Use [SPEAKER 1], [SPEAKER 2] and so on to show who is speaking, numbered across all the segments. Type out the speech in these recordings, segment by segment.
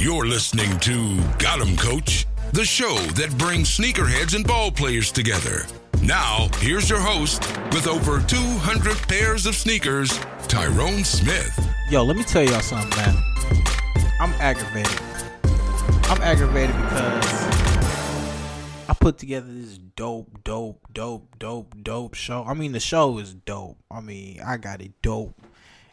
[SPEAKER 1] You're listening to Got 'em Coach, the show that brings sneakerheads and ball players together. Now, here's your host with over 200 pairs of sneakers, Tyrone Smith.
[SPEAKER 2] Yo, let me tell y'all something, man. I'm aggravated. I'm aggravated because I put together this dope, dope, dope, dope, dope show. I mean, the show is dope. I mean, I got it dope.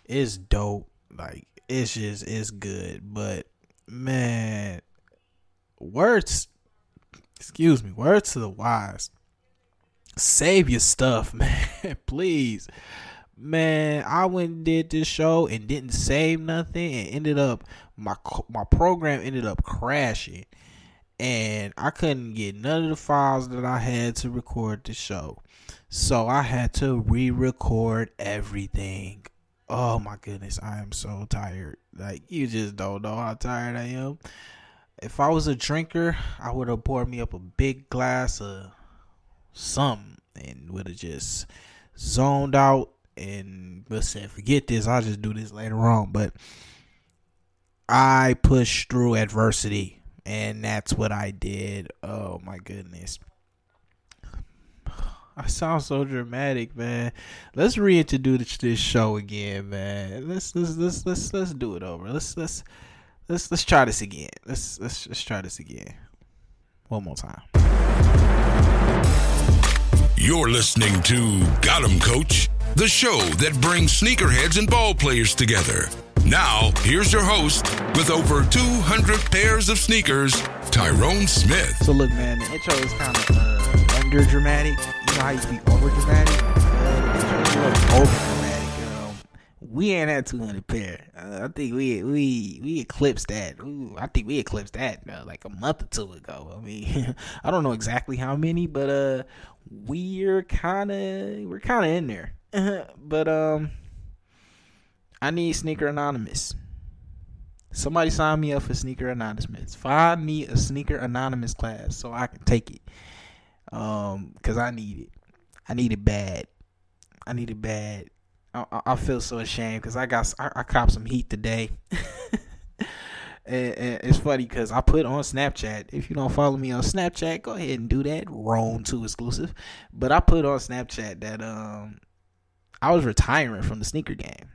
[SPEAKER 2] It's dope. Like, it's just, it's good. But, man, words, excuse me, words to the wise. Save your stuff, man. Please man, I went and did this show and didn't save nothing and ended up my my program ended up crashing and I couldn't get none of the files that I had to record the show. So I had to re-record everything. Oh my goodness, I am so tired. Like you just don't know how tired I am. If I was a drinker, I would have poured me up a big glass of something and would have just zoned out and listen, forget this. I'll just do this later on. But I pushed through adversity, and that's what I did. Oh my goodness. I sound so dramatic, man. Let's reintroduce this show again, man. Let's let's let's let's let's do it over. Let's let's let's let's try this again. Let's let's let's try this again. One more time.
[SPEAKER 1] You're listening to Got 'em Coach, the show that brings sneakerheads and ball players together. Now, here's your host with over 200 pairs of sneakers, Tyrone Smith.
[SPEAKER 2] So look, man, the intro is kind of uh, under dramatic. Know how you be over dramatic? Over dramatic. We ain't at 200 pair. Uh, I think we we we eclipsed that. Ooh, I think we eclipsed that uh, like a month or two ago. I mean, I don't know exactly how many, but uh, we're kind of we're kind of in there. but um, I need Sneaker Anonymous. Somebody sign me up for Sneaker Anonymous. Find me a Sneaker Anonymous class so I can take it. Um, cause I need it. I need it bad. I need it bad. I, I, feel so ashamed because I got I, I copped some heat today. and, and it's funny because I put on Snapchat. If you don't follow me on Snapchat, go ahead and do that. Roam two exclusive. But I put on Snapchat that um I was retiring from the sneaker game.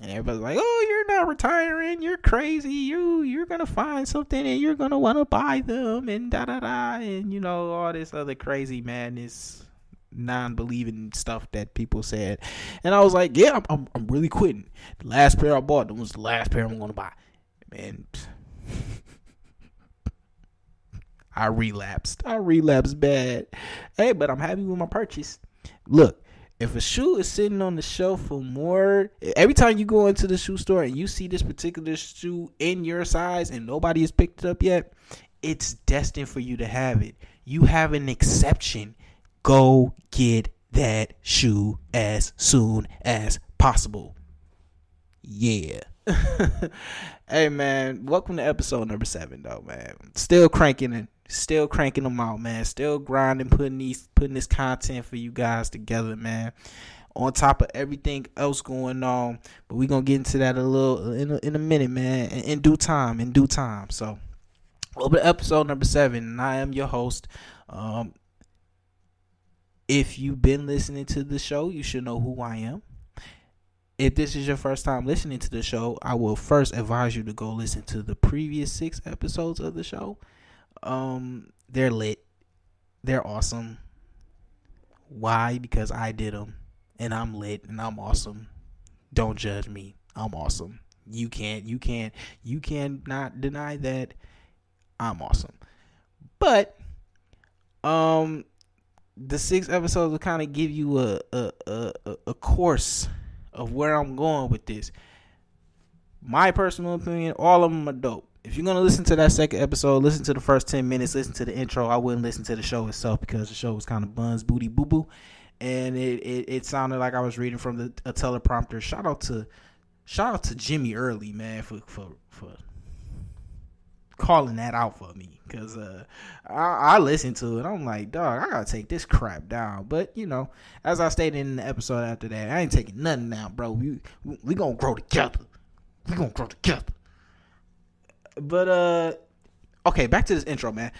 [SPEAKER 2] And everybody's like, "Oh, you're not retiring. You're crazy. You you're gonna find something and you're gonna want to buy them and da da da and you know all this other crazy madness, non-believing stuff that people said." And I was like, "Yeah, I'm I'm, I'm really quitting. The last pair I bought was the last pair I'm gonna buy." Man, I relapsed. I relapsed bad. Hey, but I'm happy with my purchase. Look, if a shoe is sitting on the shelf for more, every time you go into the shoe store and you see this particular shoe in your size and nobody has picked it up yet, it's destined for you to have it. You have an exception. Go get that shoe as soon as possible. Yeah. hey man, welcome to episode number seven though, man. Still cranking it, still cranking them out, man. Still grinding, putting these putting this content for you guys together, man. on top of everything else going on. But we're gonna get into that a little in a, in a minute, man. In, in due time, in due time. So, over episode number seven, and I am your host. Um, if you've been listening to the show, you should know who I am. If this is your first time listening to the show, I will first advise you to go listen to the previous six episodes of the show. Um, they're lit. They're awesome. Why? Because I did them, and I'm lit, and I'm awesome. Don't judge me. I'm awesome. You can't. You can't. You cannot deny that I'm awesome. But um, the six episodes will kind of give you a a, a a course of where I'm going with this. My personal opinion, all of them are dope. If you're gonna listen to that second episode, listen to the first ten minutes, listen to the intro. I wouldn't listen to the show itself because the show was kind of buns booty boo boo, and it, it it sounded like I was reading from the a teleprompter. Shout out to shout out to Jimmy Early, man, for for for calling that out for me because uh, I, I listened to it. I'm like, dog, I gotta take this crap down. But you know, as I stated in the episode after that, I ain't taking nothing down, bro. We, we gonna grow together. We gonna grow together. But uh, okay, back to this intro, man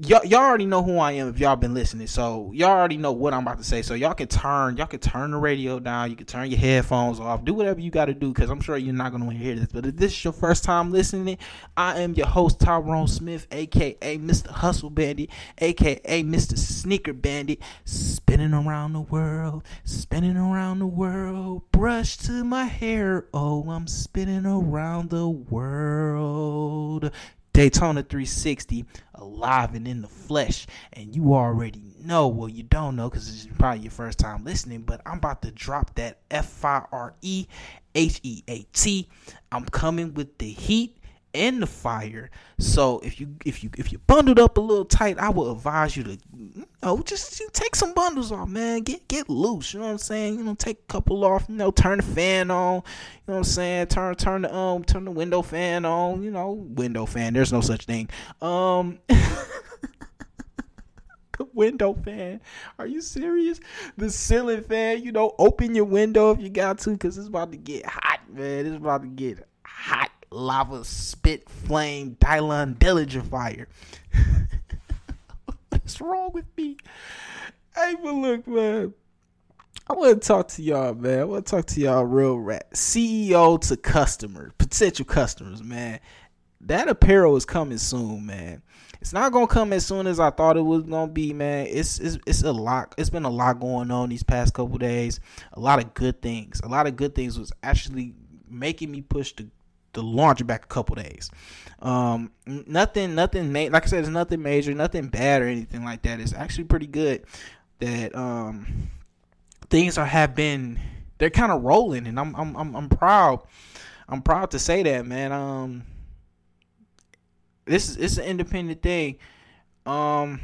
[SPEAKER 2] y'all, y'all already know who I am if y'all been listening. So y'all already know what I'm about to say. So y'all can turn y'all can turn the radio down. You can turn your headphones off. Do whatever you got to do because I'm sure you're not gonna want to hear this. But if this is your first time listening, I am your host Tyrone Smith, aka Mr. Hustle Bandit, aka Mr. Sneaker Bandit, spinning around the world, spinning around the world. Brush to my hair. Oh, I'm spinning around the world. Daytona 360 alive and in the flesh. And you already know, well, you don't know because it's probably your first time listening, but I'm about to drop that F I R E H E A T. I'm coming with the heat and the fire. So if you if you if you bundled up a little tight, I would advise you to you know just take some bundles off, man. Get get loose. You know what I'm saying? You know, take a couple off. You know, turn the fan on. You know what I'm saying? Turn turn the um turn the window fan on. You know, window fan. There's no such thing. Um. window fan. Are you serious? The ceiling fan, you know, open your window if you got to, because it's about to get hot, man. It's about to get hot lava spit flame Dylon Dillinger fire. What's wrong with me? Hey, but look, man. I want to talk to y'all, man. I want to talk to y'all real rat. CEO to customer, potential customers, man. That apparel is coming soon, man. It's not gonna come as soon as I thought it was gonna be, man. It's it's it's a lot. It's been a lot going on these past couple days. A lot of good things. A lot of good things was actually making me push the the launch back a couple days. Um, nothing, nothing, ma- like I said, it's nothing major, nothing bad or anything like that. It's actually pretty good that um, things are have been they're kind of rolling, and I'm I'm I'm I'm proud. I'm proud to say that, man. Um, this is it's an independent thing. Um,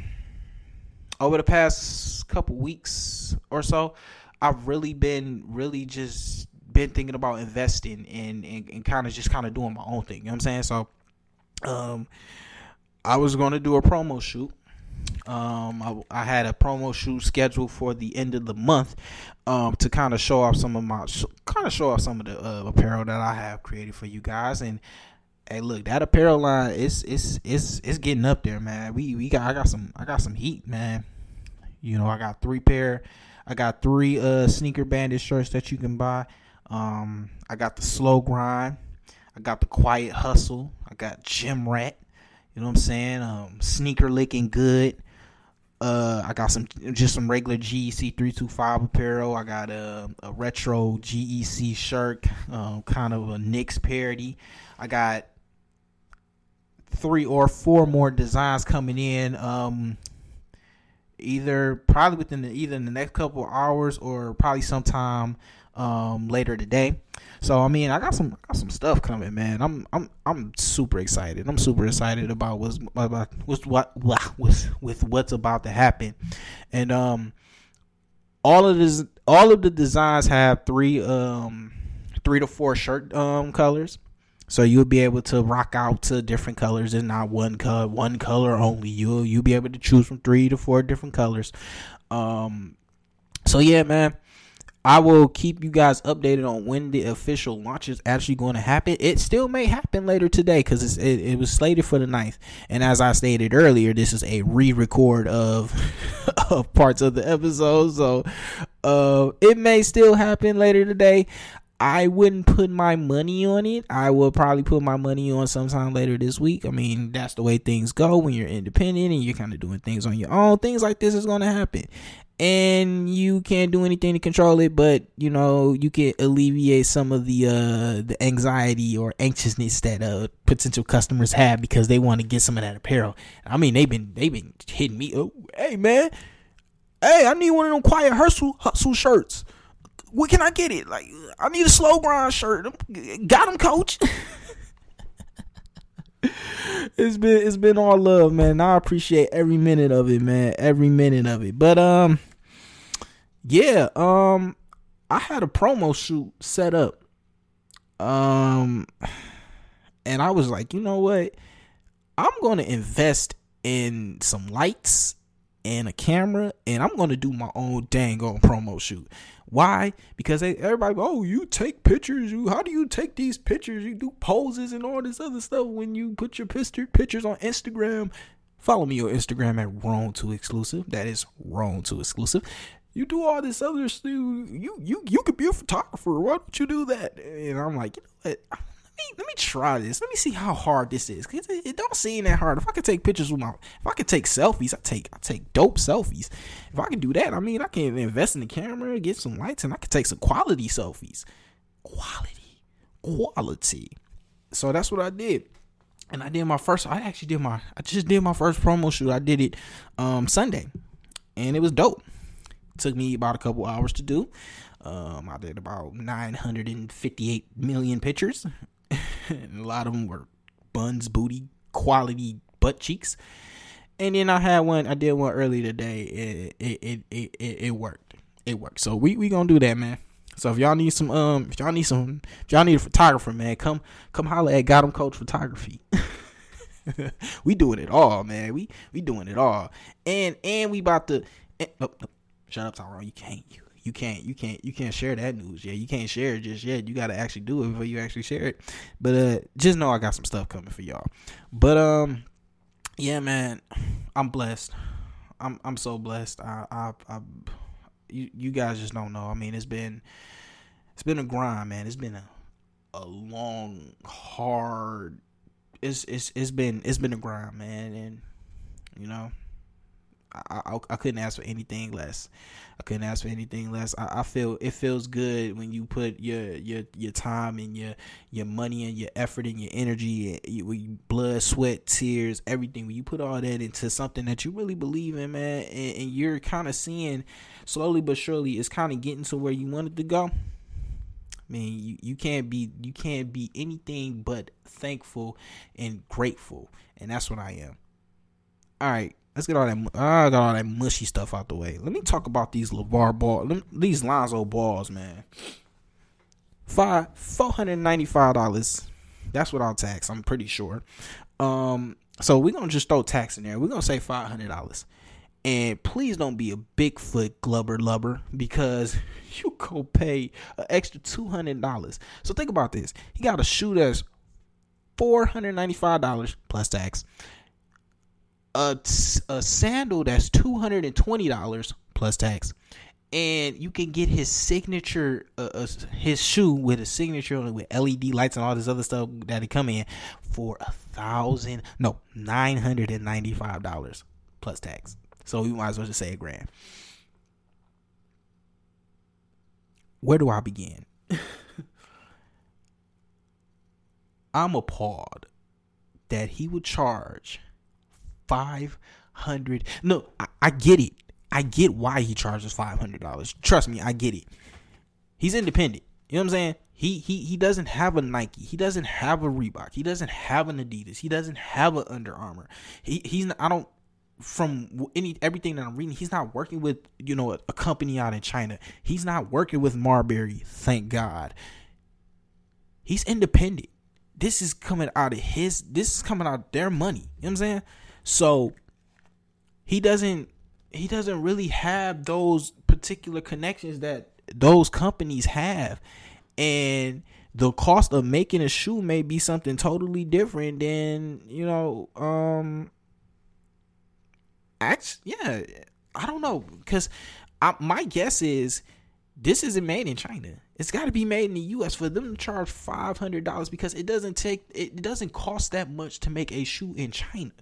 [SPEAKER 2] over the past couple weeks or so, I've really been really just been thinking about investing and and, and kind of just kind of doing my own thing. You know what I'm saying? So, um, I was going to do a promo shoot. Um, I, I, had a promo shoot scheduled for the end of the month, um, to kind of show off some of my, kind of show off some of the uh, apparel that I have created for you guys. And hey, look, that apparel line is it's it's it's getting up there, man. We we got I got some I got some heat, man. You know, I got three pair, I got three uh sneaker bandit shirts that you can buy. Um, I got the slow grind. I got the quiet hustle. I got gym rat. You know what I'm saying? Um, sneaker licking good. Uh, I got some just some regular GEC 325 apparel. I got a, a retro GEC shirt, um, kind of a Knicks parody. I got three or four more designs coming in. Um, either probably within the, either in the next couple hours or probably sometime um, later today. So I mean, I got some I got some stuff coming, man. I'm I'm I'm super excited. I'm super excited about what's about what's what with with what's about to happen, and um, all of this all of the designs have three um three to four shirt um colors. So you'll be able to rock out to different colors and not one color, one color only. You'll you'll be able to choose from three to four different colors. Um, so yeah, man I will keep you guys updated on when the official launch is actually going to happen. It still may happen later today because it, it was slated for the 9th. And as I stated earlier, this is a re-record of of parts of the episode, so uh, it may still happen later today. I wouldn't put my money on it. I will probably put my money on sometime later this week. I mean, that's the way things go when you're independent and you're kind of doing things on your own. Things like this is going to happen. And you can't do anything to control it, but you know, you can alleviate some of the uh the anxiety or anxiousness that uh potential customers have because they want to get some of that apparel. I mean, they've been they've been hitting me, oh, hey man, hey, I need one of them quiet hustle hustle shirts where can I get it? Like, I need a slow grind shirt. Got him, coach. it's been it's been all love, man. I appreciate every minute of it, man. Every minute of it. But um, yeah, um, I had a promo shoot set up. Um, and I was like, you know what? I'm gonna invest in some lights and a camera, and I'm gonna do my own dang on promo shoot. Why? Because they, everybody, oh, you take pictures. You how do you take these pictures? You do poses and all this other stuff when you put your picture pictures on Instagram. Follow me on Instagram at Wrong to Exclusive. That is Wrong to Exclusive. You do all this other stuff. You you you could be a photographer. Why don't you do that? And I'm like, you know what? Me let me try this. Let me see how hard this is. Cause it, it don't seem that hard. If I could take pictures with my, if I could take selfies, I take I take dope selfies. If I can do that, I mean, I can invest in the camera, get some lights, and I can take some quality selfies. Quality, quality. So that's what I did. And I did my first. I actually did my. I just did my first promo shoot. I did it um Sunday, and it was dope. It took me about a couple hours to do. Um, I did about 958 million pictures a lot of them were buns, booty, quality butt cheeks. And then I had one, I did one early today. It it it it, it, it worked. It worked. So we we gonna do that, man. So if y'all need some um if y'all need some if y'all need a photographer, man, come come holler at Got 'em Coach Photography. we doing it all, man. We we doing it all. And and we about to and, oh, oh, shut up, Tyrone. You can't you you can't you can't you can't share that news yet. You can't share it just yet. You gotta actually do it before you actually share it. But uh just know I got some stuff coming for y'all. But um yeah man, I'm blessed. I'm I'm so blessed. I I, I you you guys just don't know. I mean it's been it's been a grind, man. It's been a a long, hard it's it's it's been it's been a grind, man, and you know, I, I, I couldn't ask for anything less. I couldn't ask for anything less. I, I, feel it feels good when you put your your your time and your your money and your effort and your energy, your blood, sweat, tears, everything. When you put all that into something that you really believe in, man, and, and you're kind of seeing slowly but surely, it's kind of getting to where you wanted to go. I mean, you, you can't be you can't be anything but thankful and grateful, and that's what I am. All right, Let's get all that. I got all that mushy stuff out the way. Let me talk about these LaVar Ball, these Lonzo balls, man. Five four hundred ninety five dollars. That's what I'll tax. I'm pretty sure. Um, so we're gonna just throw tax in there. We're gonna say five hundred dollars. And please don't be a Bigfoot glubber lubber because you go pay an extra two hundred dollars. So think about this. He got a shoe that's four hundred ninety five dollars plus tax a, a sandal that's $220 plus tax. And you can get his signature uh, uh, his shoe with a signature with led lights and all this other stuff that it come in for a thousand no nine hundred and ninety five dollars plus tax. So you might as well just say a grand. Where do i begin? I'm appalled that he would charge five hundred. No, I, I get it. I get why he charges five hundred dollars. Trust me, I get it. He's independent. You know what I'm saying? He he he doesn't have a Nike. He doesn't have a Reebok. He doesn't have an Adidas. He doesn't have an Under Armour. He he's not, I don't from any everything that I'm reading, he's not working with you know a, a company out in China. He's not working with Marbury. Thank God. He's independent. This is coming out of his. This is coming out of their money. You know what I'm saying? So he doesn't he doesn't really have those particular connections that those companies have. And the cost of making a shoe may be something totally different than, you know, um actually, yeah, I don't know cuz my guess is this isn't made in China. It's got to be made in the U.S. for them to charge five hundred dollars because it doesn't take it doesn't cost that much to make a shoe in China.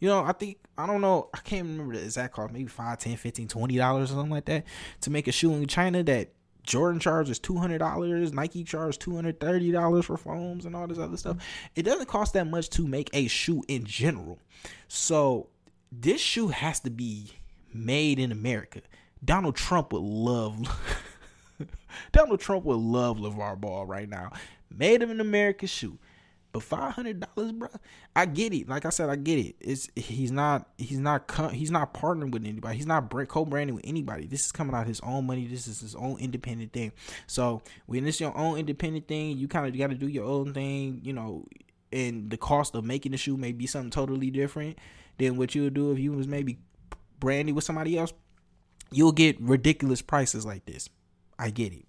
[SPEAKER 2] You know, I think I don't know, I can't remember the exact cost, maybe 5 10 15 20 dollars or something like that to make a shoe in China that Jordan charges two hundred dollars, Nike charges two hundred thirty dollars for foams and all this other stuff. It doesn't cost that much to make a shoe in general. So this shoe has to be made in America. Donald Trump would love Donald Trump would love LaVar Ball right now. Made him an American shoe. But five hundred dollars, bro. I get it. Like I said, I get it. It's he's not he's not he's not partnering with anybody. He's not co-branding with anybody. This is coming out his own money. This is his own independent thing. So when it's your own independent thing, you kind of got to do your own thing. You know, and the cost of making the shoe may be something totally different than what you would do if you was maybe branding with somebody else. You'll get ridiculous prices like this. I get it.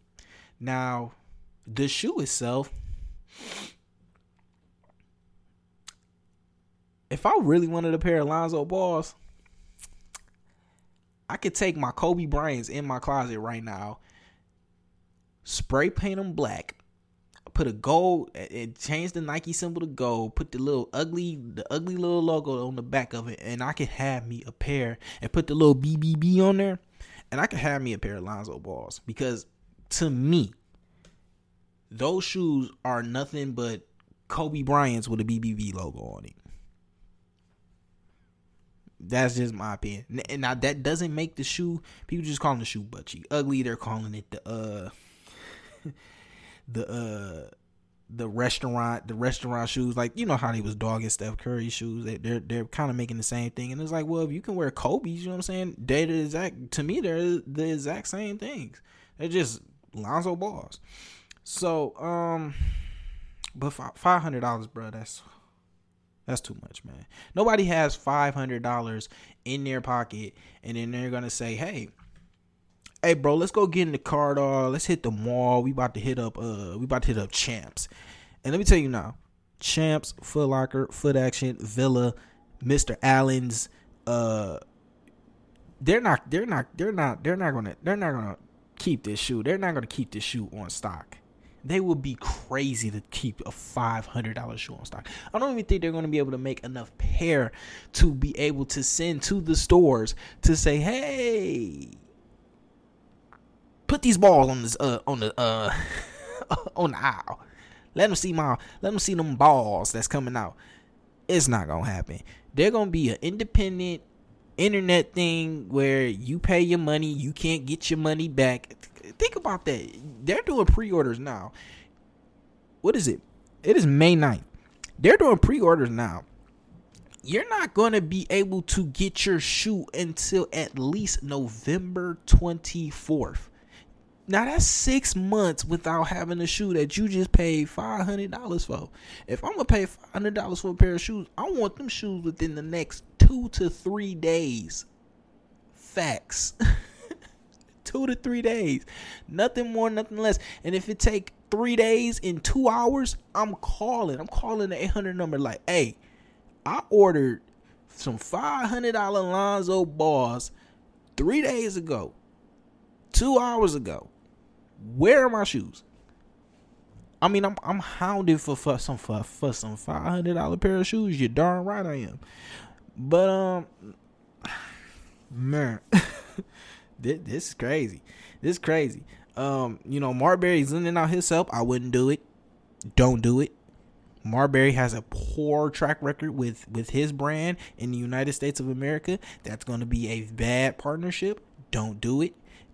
[SPEAKER 2] Now, the shoe itself if I really wanted a pair of Lonzo balls, I could take my Kobe Bryants in my closet right now, spray paint them black, put a gold, and change the Nike symbol to gold, put the little ugly, the ugly little logo on the back of it, and I could have me a pair and put the little BBB on there, and I could have me a pair of Lonzo balls because to me, those shoes are nothing but Kobe Bryant's with a BBB logo on it. That's just my opinion. And now that doesn't make the shoe. People just calling the shoe butchy, ugly. They're calling it the uh, the uh, the restaurant, the restaurant shoes. Like you know how they was dogging Steph Curry shoes. They, they're they're kind of making the same thing. And it's like, well, if you can wear Kobe's, you know what I'm saying? They're the exact. To me, they're the exact same things. They're just Lonzo balls. So um, but five hundred dollars, bro. That's that's too much, man. Nobody has five hundred dollars in their pocket, and then they're gonna say, "Hey, hey, bro, let's go get in the car, dog. Let's hit the mall. We about to hit up, uh, we about to hit up Champs." And let me tell you now, Champs, Foot Locker, Foot Action, Villa, Mister Allen's, uh, they're not, they're not, they're not, they're not gonna, they're not gonna keep this shoe. They're not gonna keep this shoe on stock they would be crazy to keep a $500 shoe on stock. I don't even think they're going to be able to make enough pair to be able to send to the stores to say, "Hey, put these balls on this uh on the uh on the aisle. Let them see my let them see them balls that's coming out." It's not going to happen. They're going to be an independent internet thing where you pay your money, you can't get your money back think about that. They're doing pre-orders now. What is it? It is May 9th. They're doing pre-orders now. You're not going to be able to get your shoe until at least November 24th. Now that's six months without having a shoe that you just paid five hundred dollars for. If I'm gonna pay five hundred dollars for a pair of shoes, I want them shoes within the next two to three days. Facts. two to three days. Nothing more, nothing less. And if it take three days in two hours, I'm calling. I'm calling the 800 number like, hey, I ordered some $500 Lonzo balls three days ago, two hours ago. Where are my shoes? I mean, I'm I'm hounded for, for some for, for some five hundred dollar pair of shoes. You're darn right I am. But um, man. this, this is crazy. This is crazy. Um, you know, Marbury's lending out his help. I wouldn't do it. Don't do it. Marbury has a poor track record with with his brand in the United States of America. That's going to be a bad partnership. Don't do it.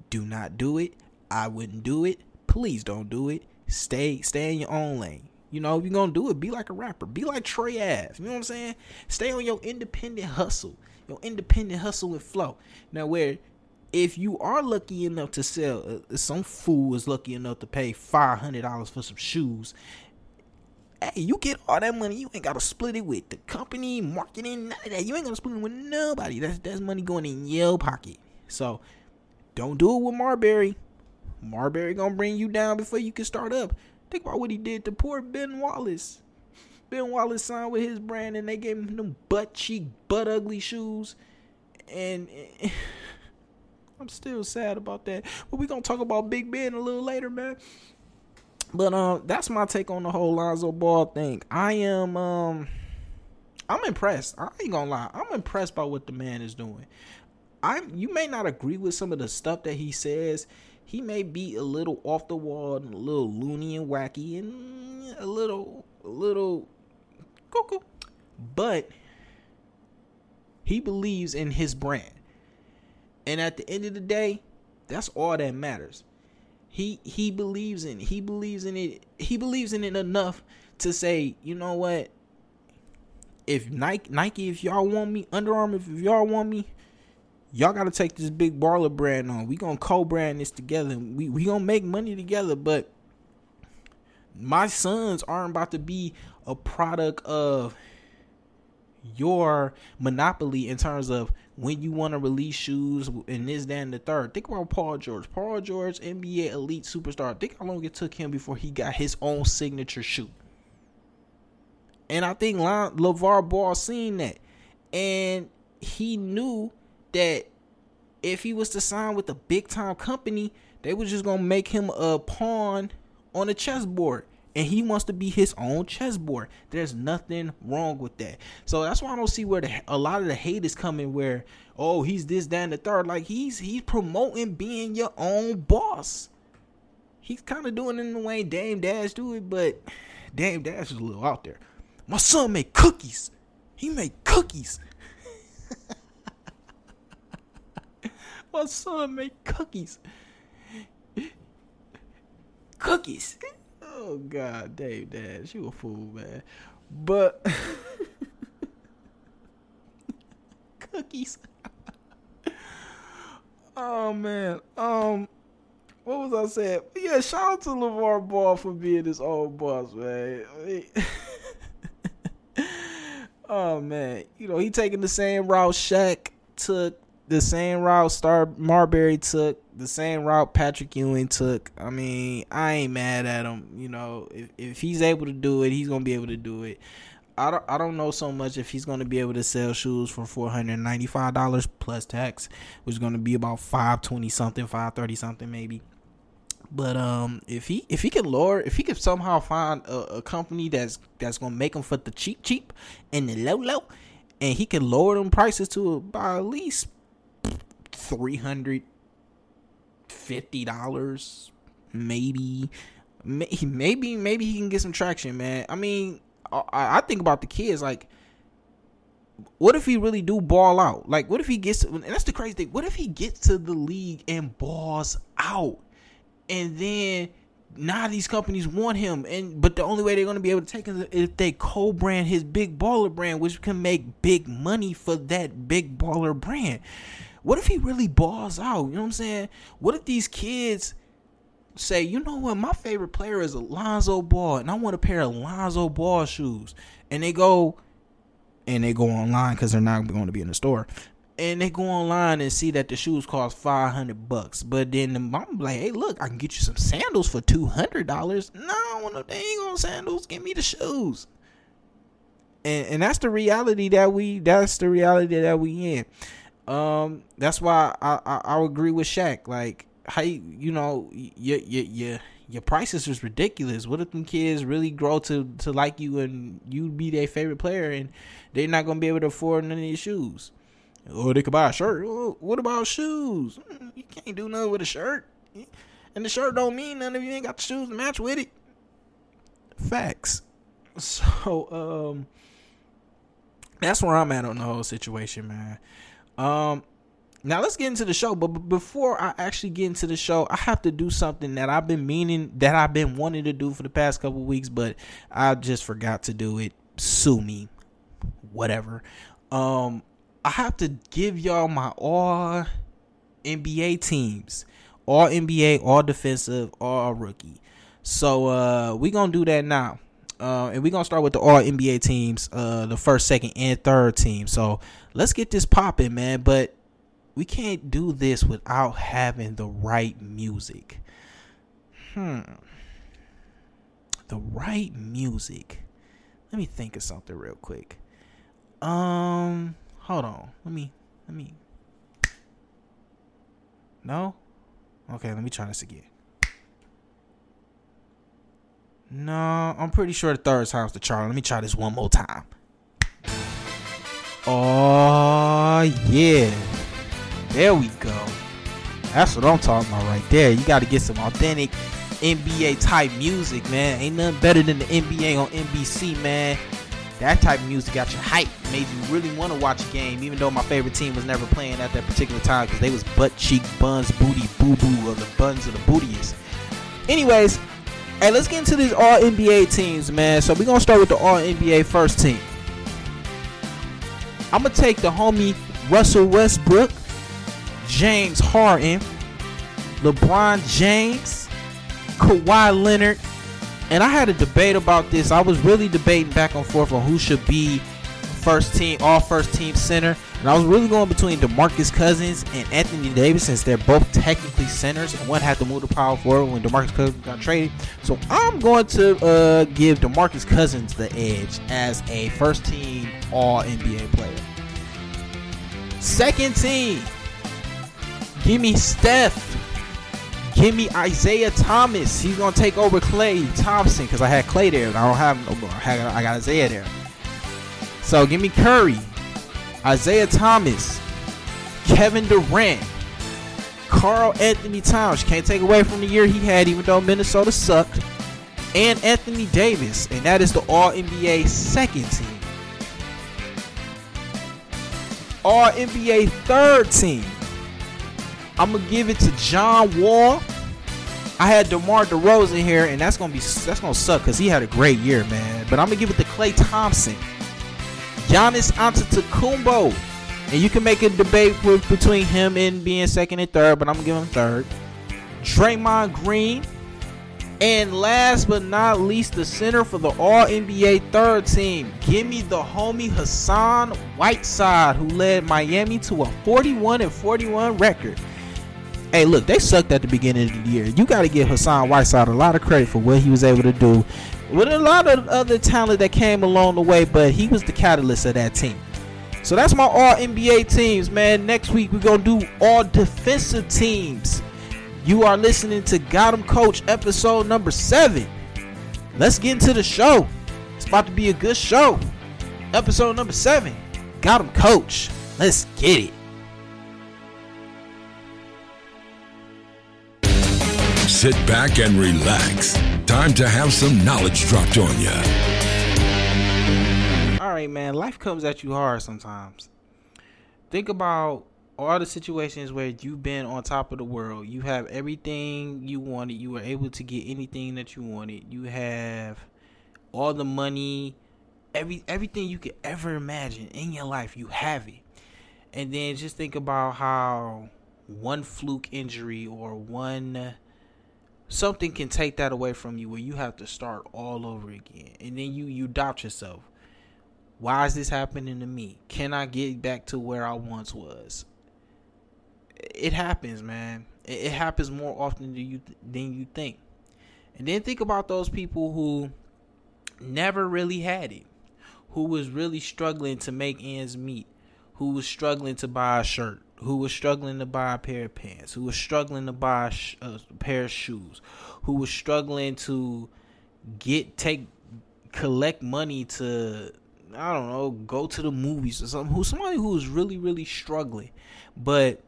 [SPEAKER 2] Do not do it. I wouldn't do it. Please don't do it. Stay stay in your own lane. You know, if you're gonna do it, be like a rapper. Be like Trey Ave. You know what I'm saying? Stay on your independent hustle. Your independent hustle and flow. Now where if you are lucky enough to sell, uh, some fool is lucky enough to pay five hundred dollars for some shoes. Hey, you get all that money. You ain't gotta split it with the company, marketing, none of that. You ain't gonna split it with nobody. That's that's money going in your pocket. So don't do it with Marbury. Marbury gonna bring you down before you can start up. Think about what he did to poor Ben Wallace. Ben Wallace signed with his brand and they gave him them butt cheek, butt ugly shoes. And I'm still sad about that. But we're gonna talk about Big Ben a little later, man. But um, that's my take on the whole Lonzo Ball thing. I am um, I'm impressed. I ain't gonna lie. I'm impressed by what the man is doing. I'm. You may not agree with some of the stuff that he says. He may be a little off the wall, and a little loony and wacky, and a little, a little cuckoo. But he believes in his brand. And at the end of the day, that's all that matters. He he believes in it. He believes in it. He believes in it enough to say, you know what? If Nike Nike, if y'all want me, Under Armour, if y'all want me, y'all gotta take this big baller brand on. We gonna co-brand this together. We we gonna make money together, but my sons aren't about to be a product of your monopoly in terms of when you want to release shoes and this, that, and the third. Think about Paul George. Paul George, NBA elite superstar. Think how long it took him before he got his own signature shoe. And I think Le- LaVar Ball seen that. And he knew that if he was to sign with a big time company, they were just going to make him a pawn on a chessboard and he wants to be his own chessboard. There's nothing wrong with that. So that's why I don't see where the, a lot of the hate is coming. Where oh he's this, that, and the third. Like he's he's promoting being your own boss. He's kind of doing it in the way Dame Dash do it, but Dame Dash is a little out there. My son made cookies. He made cookies. My son made cookies. Cookies. Oh God, Dame Dash, you a fool, man. But cookies. oh man. Um what was I saying? Yeah, shout out to LaVar Ball for being this old boss, man. oh man. You know, he taking the same route Shaq took the same route Star Marbury took, the same route Patrick Ewing took. I mean, I ain't mad at him. You know, if if he's able to do it, he's gonna be able to do it. I don't, I don't know so much if he's going to be able to sell shoes for $495 plus tax, which is going to be about 520 something, 530 something maybe. But um, if he if he can lower, if he could somehow find a, a company that's that's gonna make them for the cheap cheap and the low low, and he can lower them prices to about at least three hundred fifty dollars, maybe. Maybe maybe he can get some traction, man. I mean, I, I think about the kids like what if he really do ball out? Like, what if he gets? And that's the crazy thing. What if he gets to the league and balls out, and then now these companies want him, and but the only way they're gonna be able to take him is if they co-brand his big baller brand, which can make big money for that big baller brand. What if he really balls out? You know what I'm saying? What if these kids say, you know what, my favorite player is Alonzo Ball, and I want a pair of Alonzo Ball shoes, and they go, and they go online because they're not going to be in the store, and they go online and see that the shoes cost five hundred bucks, but then the mom like, hey, look, I can get you some sandals for two hundred dollars. No, I want no dang on sandals. Give me the shoes. And and that's the reality that we that's the reality that we in. Um, that's why I, I, I agree with Shaq. Like, how you, you know your your your your prices is ridiculous. What if them kids really grow to to like you and you be their favorite player and they're not gonna be able to afford none of your shoes? Or they could buy a shirt. what about shoes? Mm, you can't do nothing with a shirt, and the shirt don't mean nothing if you ain't got the shoes to match with it. Facts. So um, that's where I'm at on the whole situation, man. Um, now let's get into the show. But before I actually get into the show, I have to do something that I've been meaning that I've been wanting to do for the past couple weeks, but I just forgot to do it. Sue me, whatever. Um, I have to give y'all my all NBA teams, all NBA, all defensive, all rookie. So uh, we gonna do that now. Uh, and we're gonna start with the all NBA teams, uh, the first, second, and third team. So let's get this popping, man. But we can't do this without having the right music. Hmm. The right music. Let me think of something real quick. Um, hold on. Let me let me No? Okay, let me try this again. No, I'm pretty sure the third time's the charm. Let me try this one more time. Oh yeah. There we go. That's what I'm talking about right there. You gotta get some authentic NBA type music, man. Ain't nothing better than the NBA on NBC, man. That type of music got you hype, made you really want to watch a game, even though my favorite team was never playing at that particular time because they was butt cheek buns, booty, boo boo, or the buns of the bootiest. Anyways, hey, let's get into these All NBA teams, man. So we're gonna start with the All NBA first team. I'm gonna take the homie Russell Westbrook, James Harden, LeBron James, Kawhi Leonard, and I had a debate about this. I was really debating back and forth on who should be first team, all first team center, and I was really going between DeMarcus Cousins and Anthony Davis since they're both technically centers, and one had to move the power forward when DeMarcus Cousins got traded. So I'm going to uh, give DeMarcus Cousins the edge as a first team All NBA player. Second team, give me Steph. Give me Isaiah Thomas. He's gonna take over Klay Thompson because I had Klay there. And I don't have no more. I got Isaiah there. So give me Curry, Isaiah Thomas, Kevin Durant, Karl-Anthony Towns. Can't take away from the year he had, even though Minnesota sucked. And Anthony Davis, and that is the All NBA second team. All NBA third team. I'm gonna give it to John Wall. I had DeMar DeRozan here, and that's gonna be that's gonna suck because he had a great year, man. But I'm gonna give it to Klay Thompson, Giannis Antetokounmpo, and you can make a debate with, between him and being second and third, but I'm gonna give him third. Draymond Green, and last but not least, the center for the All NBA third team. Give me the homie Hassan Whiteside, who led Miami to a 41 and 41 record. Hey, look, they sucked at the beginning of the year. You got to give Hassan Whiteside a lot of credit for what he was able to do with a lot of other talent that came along the way, but he was the catalyst of that team. So that's my all NBA teams, man. Next week, we're to do all defensive teams. You are listening to Got 'em Coach episode number seven. Let's get into the show. It's about to be a good show. Episode number seven. Got 'em Coach. Let's get it.
[SPEAKER 1] Sit back and relax. Time to have some knowledge dropped on you.
[SPEAKER 2] All right, man. Life comes at you hard sometimes. Think about all the situations where you've been on top of the world. You have everything you wanted. You were able to get anything that you wanted. You have all the money, every everything you could ever imagine in your life. You have it. And then just think about how one fluke injury or one something can take that away from you where you have to start all over again. And then you you doubt yourself. Why is this happening to me? Can I get back to where I once was? It happens, man. It, happens more often than you than you think. And then think about those people who never really had it, who was really struggling to make ends meet, who was struggling to buy a shirt, who was struggling to buy a pair of pants, who was struggling to buy a, sh- a pair of shoes, who was struggling to get take collect money to I don't know, go to the movies or something. Who somebody who was really really struggling, but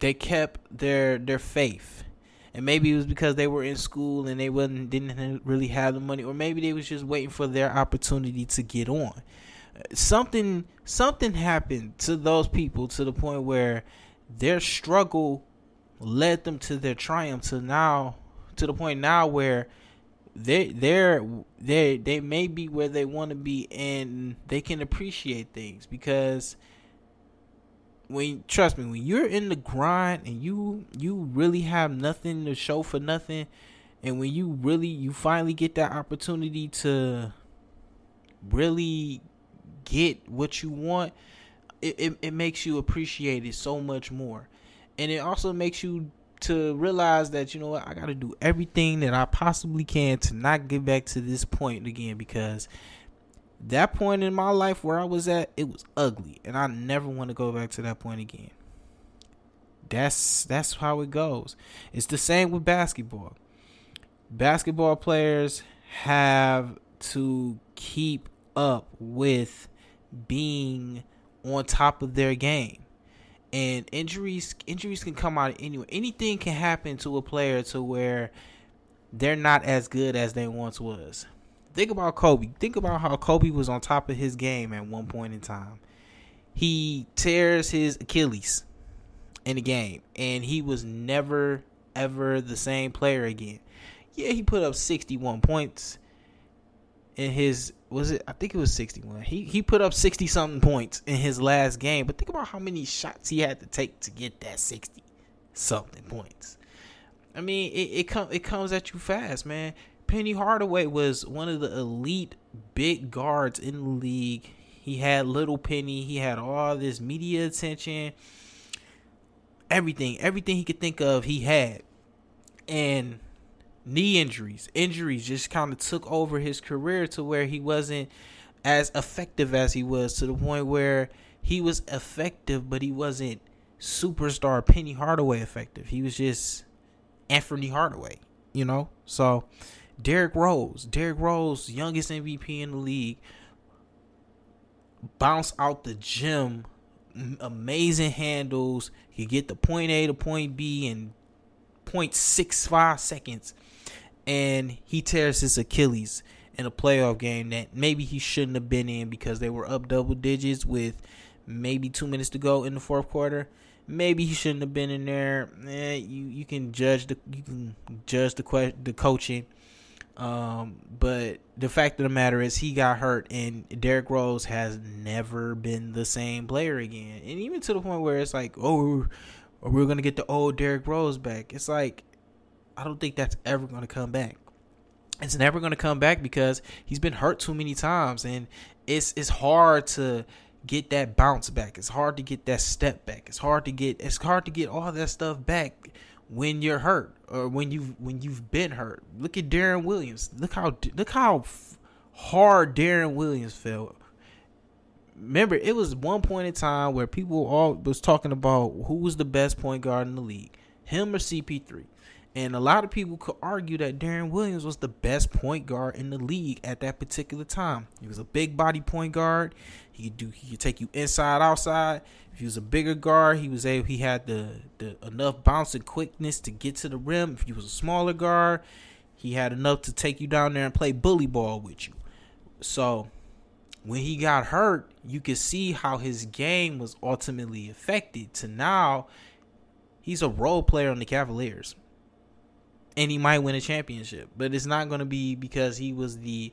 [SPEAKER 2] they kept their their faith. And maybe it was because they were in school and they wasn't didn't really have the money, or maybe they was just waiting for their opportunity to get on. Uh, something something happened to those people to the point where their struggle led them to their triumph to now to the point now where they they're they they may be where they want to be and they can appreciate things because when trust me when you're in the grind and you you really have nothing to show for nothing and when you really you finally get that opportunity to really get what you want it, it, it makes you appreciate it so much more and it also makes you to realize that you know what I got to do everything that I possibly can to not get back to this point again because that point in my life where I was at it was ugly and I never want to go back to that point again. That's that's how it goes. It's the same with basketball. Basketball players have to keep up with being on top of their game and injuries injuries can come out anywhere. Anything can happen to a player to where they're not as good as they once was. Think about Kobe. Think about how Kobe was on top of his game at one point in time. He tears his Achilles in the game, and he was never ever the same player again. Yeah, he put up 61 points in his was it I think it was 61. He he put up 60 something points in his last game, but think about how many shots he had to take to get that 60 something points. I mean, it it com- it comes at you fast, man. Penny Hardaway was one of the elite big guards in the league. He had little Penny, he had all this media attention. Everything, everything he could think of, he had. And knee injuries, injuries just kind of took over his career to where he wasn't as effective as he was to the point where he was effective, but he wasn't superstar Penny Hardaway effective. He was just Anthony Hardaway, you know? So Derrick Rose, Derrick Rose, youngest MVP in the league, bounce out the gym, amazing handles. He get the point A to point B in 0.65 seconds and he tears his Achilles in a playoff game that maybe he shouldn't have been in because they were up double digits with maybe two minutes to go in the fourth quarter. Maybe he shouldn't have been in there. Eh, you you can judge the you can judge the que- the coaching, um, but the fact of the matter is he got hurt, and Derrick Rose has never been the same player again. And even to the point where it's like, oh, we're gonna get the old Derrick Rose back. It's like I don't think that's ever going to come back. It's never going to come back because he's been hurt too many times, and it's it's hard to get that bounce back. It's hard to get that step back. It's hard to get it's hard to get all that stuff back when you're hurt or when you when you've been hurt. Look at Deron Williams. Look how look how hard Deron Williams felt. Remember, it was one point in time where people all was talking about who was the best point guard in the league, him or CP3. And a lot of people could argue that Deron Williams was the best point guard in the league at that particular time. He was a big body point guard. He could do he could take you inside outside. If he was a bigger guard, he was able he had the, the enough bounce and quickness to get to the rim. If he was a smaller guard, he had enough to take you down there and play bully ball with you. So when he got hurt, you could see how his game was ultimately affected to now he's a role player on the Cavaliers and he might win a championship. But it's not going to be because he was the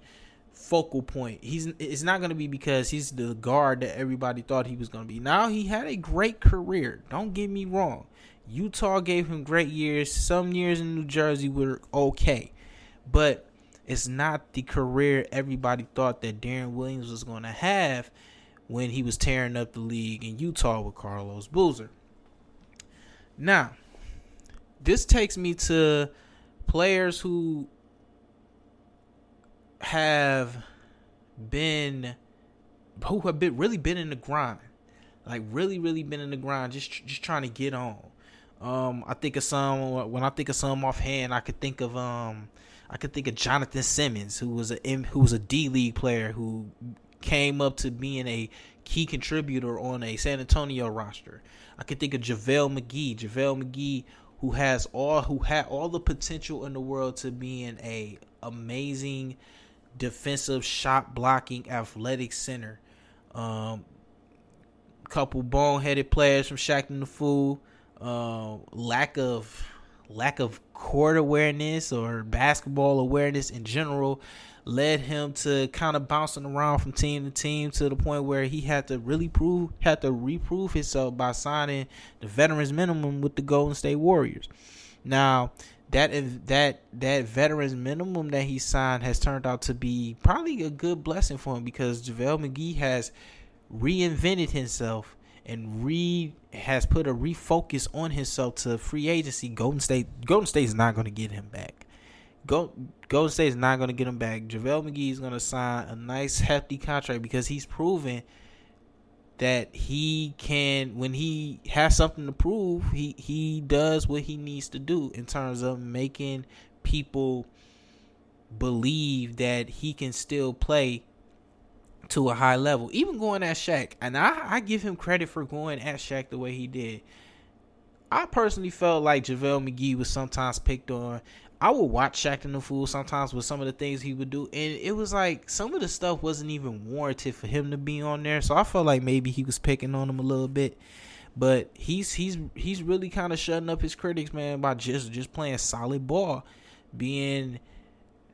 [SPEAKER 2] focal point. He's it's not going to be because he's the guard that everybody thought he was going to be. Now he had a great career. Don't get me wrong. Utah gave him great years. Some years in New Jersey were okay. But it's not the career everybody thought that Deron Williams was going to have when he was tearing up the league in Utah with Carlos Boozer. Now, this takes me to players who have been who have been really been in the grind. Like really really been in the grind just just trying to get on. Um i think of some when i think of some offhand i could think of um i could think of jonathan simmons who was a who was a d league player who came up to being a key contributor on a san antonio roster. I could think of javale mcgee. Javale mcgee who has all who had all the potential in the world to be in a amazing defensive shot blocking athletic center. Um, couple boneheaded players from Shaqtin' the Fool. Uh, lack of lack of court awareness or basketball awareness in general led him to kind of bouncing around from team to team to the point where he had to really prove had to reprove himself by signing the veterans minimum with the Golden State Warriors. Now, that that that veterans minimum that he signed has turned out to be probably a good blessing for him because JaVale McGee has reinvented himself and Reed has put a refocus on himself to free agency. Golden State, Golden State is not going to get him back. Go, Golden State is not going to get him back. JaVale McGee is going to sign a nice hefty contract because he's proven that he can when he has something to prove, he he does what he needs to do in terms of making people believe that he can still play to a high level. Even going at Shaq, and I, I give him credit for going at Shaq the way he did. I personally felt like JaVale McGee was sometimes picked on. I would watch Shaq and the Fool sometimes with some of the things he would do, and it was like some of the stuff wasn't even warranted for him to be on there. So I felt like maybe he was picking on him a little bit. But he's he's he's really kind of shutting up his critics, man, by just just playing solid ball, being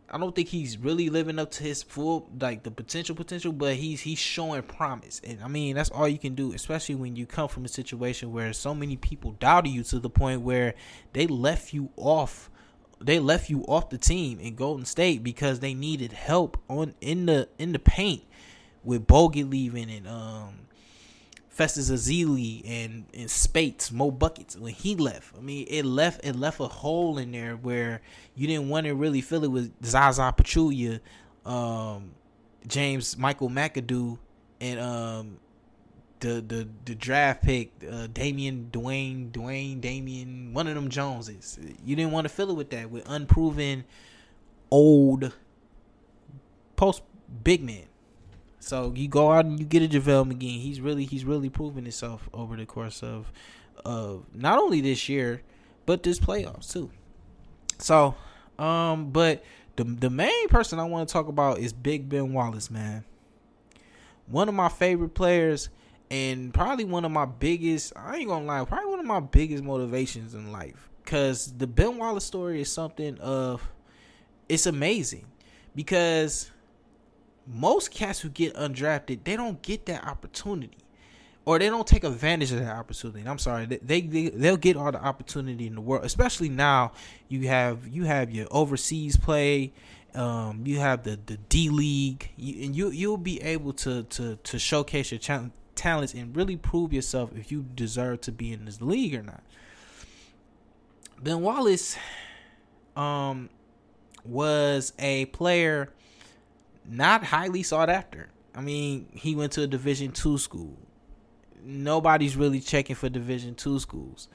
[SPEAKER 2] I don't think he's really living up to his full like the potential potential, but he's he's showing promise. And I mean, that's all you can do, especially when you come from a situation where so many people doubted you to the point where they left you off they left you off the team in Golden State because they needed help on in the in the paint with Bogut leaving and um Festus Ezeli and and Speights, Mo Buckets when he left. I mean, it left it left a hole in there where you didn't want to really fill it with Zaza Pachulia, um, James Michael McAdoo, and um, the the the draft pick uh, Damian Dwayne Dwayne Damian one of them Joneses. You didn't want to fill it with that with unproven old post big men. So you go out and you get a JaVale McGee. He's really he's really proven himself over the course of of not only this year, but this playoffs too. So, um, but the the main person I want to talk about is Big Ben Wallace, man. One of my favorite players and probably one of my biggest I ain't gonna lie, probably one of my biggest motivations in life. Cause the Ben Wallace story is something of it's amazing because most cats who get undrafted, they don't get that opportunity. Or they don't take advantage of that opportunity. I'm sorry, they, they they'll get all the opportunity in the world. Especially now, you have you have your overseas play, um, you have the the D League, you, and you you'll be able to to to showcase your ch- talents and really prove yourself if you deserve to be in this league or not. Ben Wallace, um, was a player not highly sought after. I mean, he went to a Division two school. Nobody's really checking for Division two schools.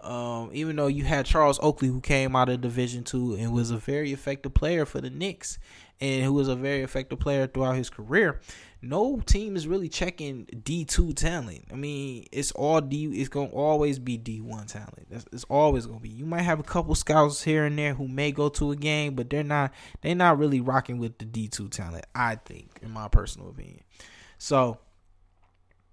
[SPEAKER 2] Um, even though you had Charles Oakley, who came out of Division two and was a very effective player for the Knicks, and who was a very effective player throughout his career, no team is really checking D two talent. I mean, it's all D. It's gonna always be D one talent. It's, it's always gonna be. You might have a couple scouts here and there who may go to a game, but they're not. They're not really rocking with the D two talent. I think, in my personal opinion. So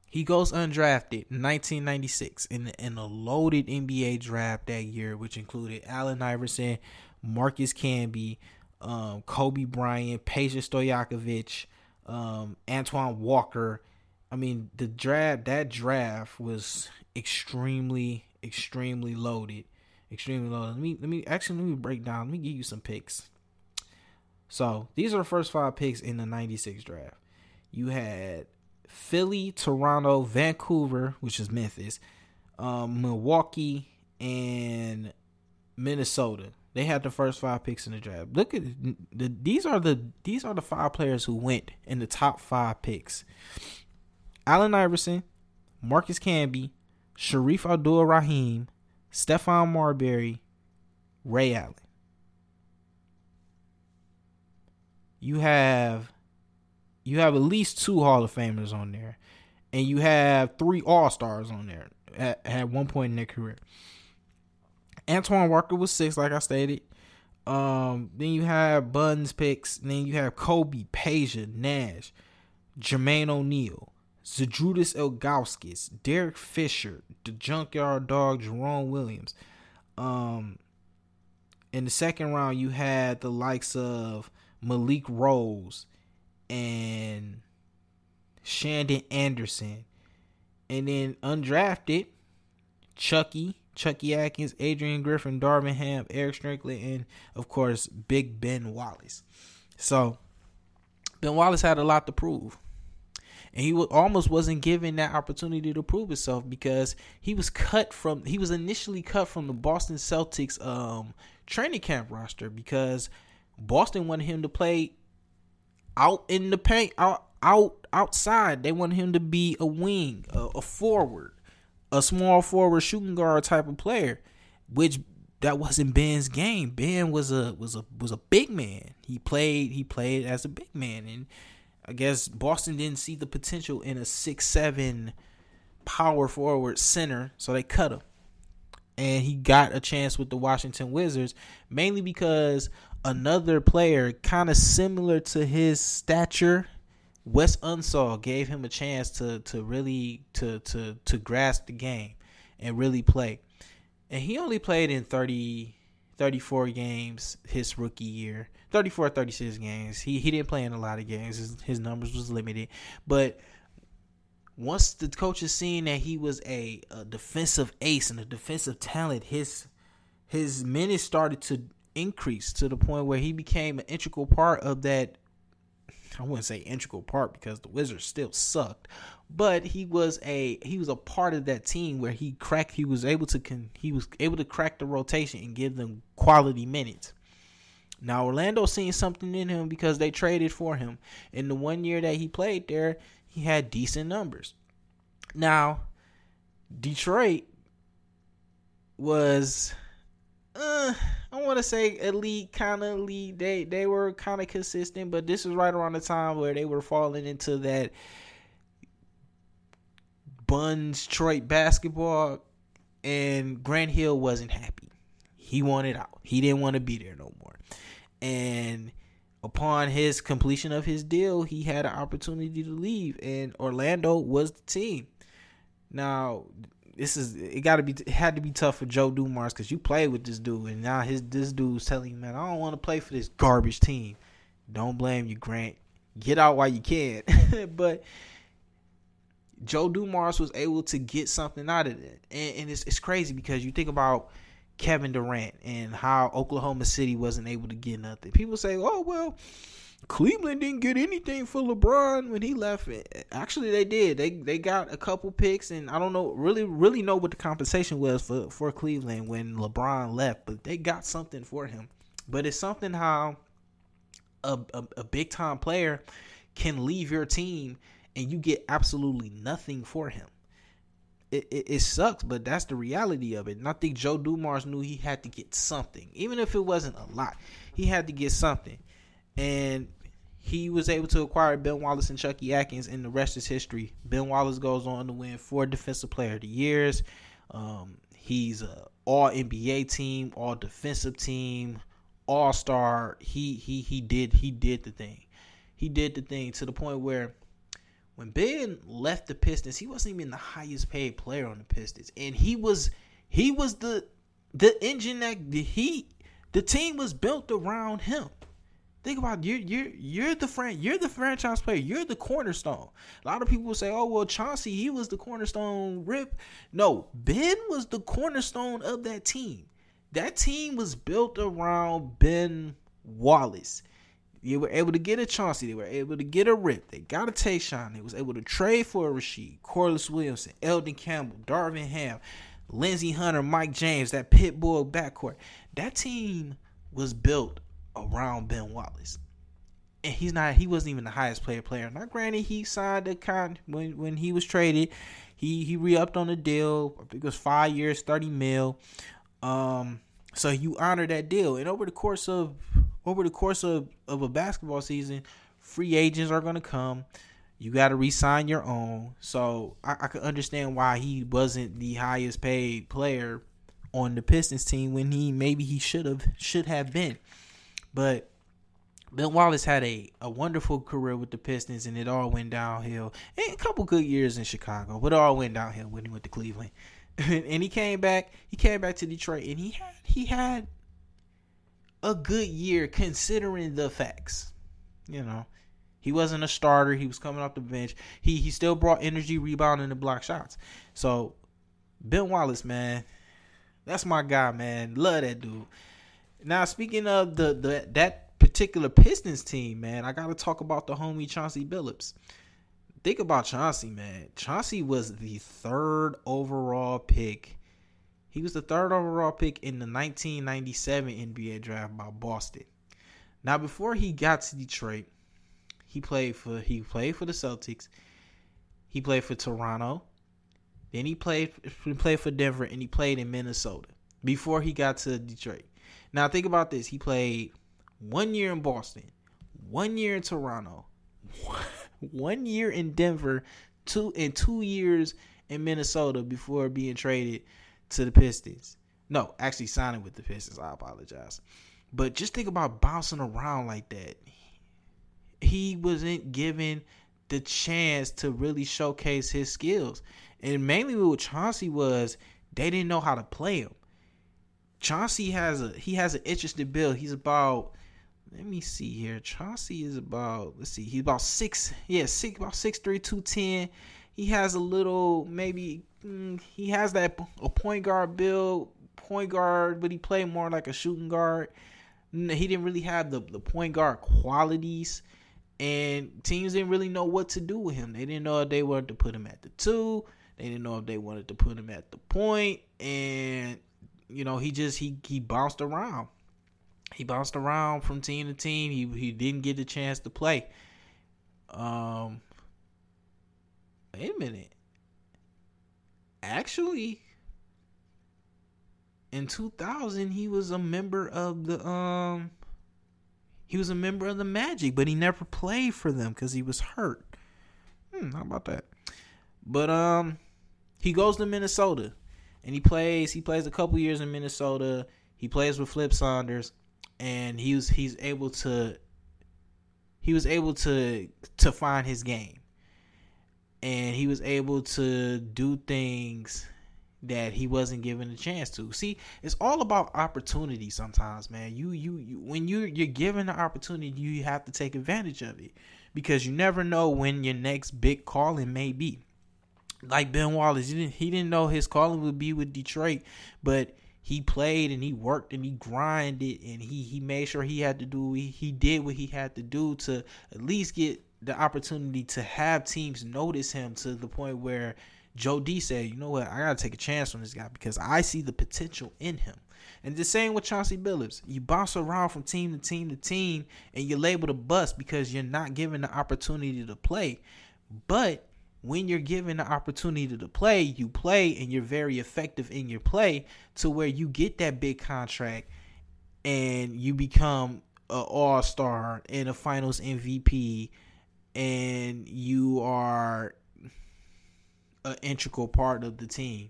[SPEAKER 2] he goes undrafted in 1996 in in a loaded NBA draft that year, which included Allen Iverson, Marcus Camby, um, Kobe Bryant, Peja Stojakovic um, Antoine Walker. I mean, the draft that draft was extremely, extremely loaded, extremely loaded. Let me let me actually let me break down. Let me give you some picks. So these are the first five picks in the '96 draft. You had Philly, Toronto, Vancouver, which is Memphis, um, Milwaukee, and Minnesota. They had the first five picks in the draft. Look at the these are the these are the five players who went in the top five picks. Allen Iverson, Marcus Camby, Shareef Abdul Rahim, Stephon Marbury, Ray Allen. You have you have at least two Hall of Famers on there, and you have three All Stars on there at, at one point in their career. Antoine Walker was six, like I stated. Um, then you have Buns picks. Then you have Kobe, Peja, Nash, Jermaine O'Neal, Zydrunas Ilgauskas, Derek Fisher, the Junkyard Dog, Jerome Williams. Um, in the second round, you had the likes of Malik Rose and Shandon Anderson. And then undrafted, Chucky, Chucky Atkins, Adrian Griffin, Darvin Ham, Erick Strickland, and of course Big Ben Wallace. So Ben Wallace had a lot to prove. and he almost wasn't given that opportunity to prove himself because he was cut from he was initially cut from the Boston Celtics um, training camp roster because Boston wanted him to play out in the paint out out outside they wanted him to be a wing a, a forward a small forward shooting guard type of player which that wasn't Ben's game. Ben was a was a was a big man. He played he played as a big man and I guess Boston didn't see the potential in a six seven power forward center, so they cut him. And he got a chance with the Washington Wizards, mainly because another player kind of similar to his stature, Wes Unseld, gave him a chance to to really to to to grasp the game and really play. And he only played in 30 34 games his rookie year. 34 36 games. He he didn't play in a lot of games. His, his numbers was limited. But once the coaches seen that he was a, a defensive ace and a defensive talent his his minutes started to increase to the point where he became an integral part of that I wouldn't say integral part because the Wizards still sucked, but he was a he was a part of that team where he cracked he was able to con, he was able to crack the rotation and give them quality minutes. Now Orlando seen something in him because they traded for him. In the one year that he played there, he had decent numbers. Now, Detroit was uh, I want to say elite, kind of elite. They they were kind of consistent, but this is right around the time where they were falling into that Buns Detroit basketball, and Grant Hill wasn't happy. He wanted out. He didn't want to be there no more. And upon his completion of his deal, he had an opportunity to leave, and Orlando was the team. Now, this is it got to be it had to be tough for Joe Dumars because you played with this dude, and now his this dude's telling you, man, I don't want to play for this garbage team. Don't blame you, Grant. Get out while you can. but Joe Dumars was able to get something out of it, and, and it's it's crazy because you think about Kevin Durant and how Oklahoma City wasn't able to get nothing. People say, oh well Cleveland didn't get anything for LeBron when he left. Actually, they did. They they got a couple picks, and I don't know really really know what the compensation was for for Cleveland when LeBron left, but they got something for him. But it's something how a a, a big time player can leave your team and you get absolutely nothing for him. It, it, it, sucks, but that's the reality of it. And I think Joe Dumars knew he had to get something, even if it wasn't a lot. He had to get something and he was able to acquire Ben Wallace and Chucky Atkins, and the rest is history. Ben Wallace goes on to win four Defensive Player of the Years. Um, he's a All NBA team, All Defensive team, All Star. He he he did he did the thing. He did the thing to the point where when Ben left the Pistons, he wasn't even the highest paid player on the Pistons, and he was he was the the engine that he the team was built around him. Think about you you're you're the fran- you're the franchise player. You're the cornerstone. A lot of people say, "Oh well, Chauncey, he was the cornerstone." Rip, no, Ben was the cornerstone of that team. That team was built around Ben Wallace. They were able to get a Chauncey. They were able to get a Rip. They got a Tayshaun. They was able to trade for a Rasheed, Corliss Williamson, Elden Campbell, Darvin Ham, Lindsey Hunter, Mike James, that Pitbull backcourt. That team was built around Ben Wallace. And he's not he wasn't even the highest player player. Now granted he signed a con when when he was traded, he he re-upped on the deal. I think it was five years, 30 mil. Um so you honor that deal. And over the course of over the course of, of a basketball season, free agents are gonna come. You got to resign your own. So I, I can understand why he wasn't the highest paid player on the Pistons team when he maybe he should have should have been. But Ben Wallace had a, a wonderful career with the Pistons, and it all went downhill. And a couple good years in Chicago, but it all went downhill when he went to Cleveland. and he came back. He came back to Detroit, and he had he had a good year considering the facts. You know, he wasn't a starter. He was coming off the bench. He he still brought energy, rebounding, and block shots. So Ben Wallace, man, that's my guy, man. Love that dude. Now speaking of the, the that particular Pistons team, man, I gotta talk about the homie Chauncey Billups. think about Chauncey, man. Chauncey was the third overall pick. He was the third overall pick in the 1997 NBA draft by Boston. Now, before he got to Detroit, he played for he played for the Celtics. He played for Toronto. Then he played he played for Denver and he played in Minnesota before he got to Detroit. Now think about this. He played one year in Boston, one year in Toronto, one year in Denver, two and two years in Minnesota before being traded to the Pistons. No, actually signing with the Pistons. I apologize. But just think about bouncing around like that. He wasn't given the chance to really showcase his skills. And mainly what Chauncey was, they didn't know how to play him. Chauncey has a he has an interesting build. He's about let me see here. Chauncey is about let's see, he's about six yeah, six about six three, two ten. He has a little maybe mm, he has that a point guard build, point guard, but he played more like a shooting guard. He didn't really have the, the point guard qualities and teams didn't really know what to do with him. They didn't know if they wanted to put him at the two. They didn't know if they wanted to put him at the point, and you know he just he he bounced around. He bounced around from team to team. He he didn't get the chance to play. Um, wait a minute. Actually, in 2000, he was a member of the um. He was a member of the Magic, but he never played for them because he was hurt. Hmm, how about that? But um, he goes to Minnesota, and he plays. He plays a couple years in Minnesota. He plays with Flip Saunders, and he was he's able to. He was able to to find his game, and he was able to do things that he wasn't given a chance to. See, it's all about opportunity sometimes, man. You you, you when you you're given the opportunity, you have to take advantage of it because you never know when your next big calling may be. Like Ben Wallace, he didn't he didn't know his calling would be with Detroit, but he played and he worked and he grinded and he he made sure he had to do he, he did what he had to do to at least get the opportunity to have teams notice him to the point where Joe D said, you know what, I gotta take a chance on this guy because I see the potential in him. And the same with Chauncey Billups. You bounce around from team to team to team and you're labeled a bust because you're not given the opportunity to play. But when you're given the opportunity to play, you play and you're very effective in your play to where you get that big contract and you become an all-star and a finals MVP and you are an integral part of the team.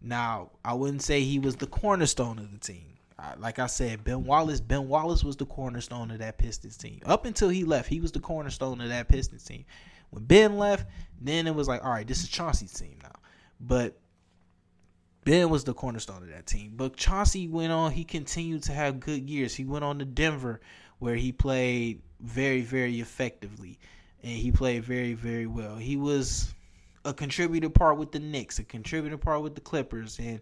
[SPEAKER 2] Now, I wouldn't say he was the cornerstone of the team. Like I said, Ben Wallace, Ben Wallace was the cornerstone of that Pistons team. Up until he left, he was the cornerstone of that Pistons team. When Ben left, then it was like, all right, this is Chauncey's team now. But Ben was the cornerstone of that team. But Chauncey went on, he continued to have good years. He went on to Denver where he played very, very effectively. And he played very, very well. He was a contributor part with the Knicks, a contributor part with the Clippers, and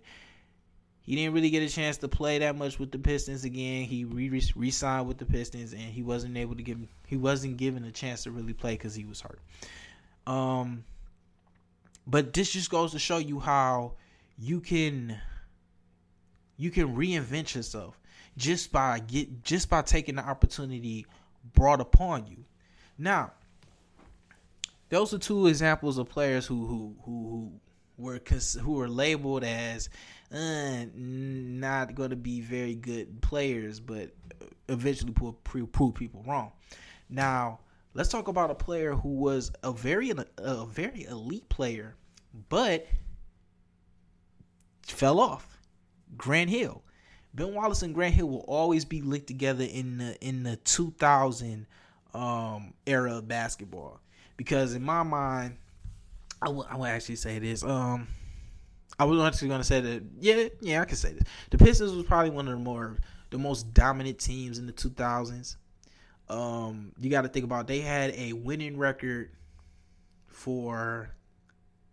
[SPEAKER 2] he didn't really get a chance to play that much with the Pistons again. He re signed with the Pistons, and he wasn't able to give he wasn't given a chance to really play because he was hurt. Um, but this just goes to show you how you can you can reinvent yourself just by get just by taking the opportunity brought upon you. Now, those are two examples of players who who who, who were who were labeled as uh, not going to be very good players, but eventually prove, people wrong. Now, let's talk about a player who was a very a very elite player, but fell off. Grant Hill. Ben Wallace and Grant Hill will always be linked together in the in the 2000 um, era of basketball because in my mind, I will actually say this. Um, I was actually going to say that. Yeah, yeah, I can say this. The Pistons was probably one of the more the most dominant teams in the 2000s. Um, you got to think about they had a winning record for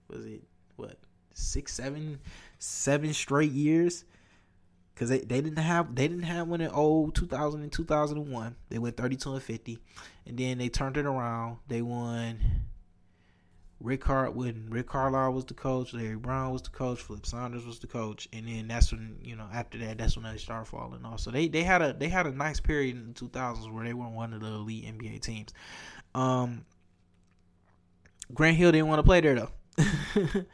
[SPEAKER 2] was it what six, seven, seven straight years because they, they didn't have they didn't have one in old 2000 and 2001 they went 32 and 50 and then they turned it around they won Rick Car when Rick Carlisle was the coach, Larry Brown was the coach, Flip Saunders was the coach, and then that's when you know after that that's when they started falling off. So they they had a they had a nice period in the two thousands where they were one of the elite NBA teams. Um, Grant Hill didn't want to play there though.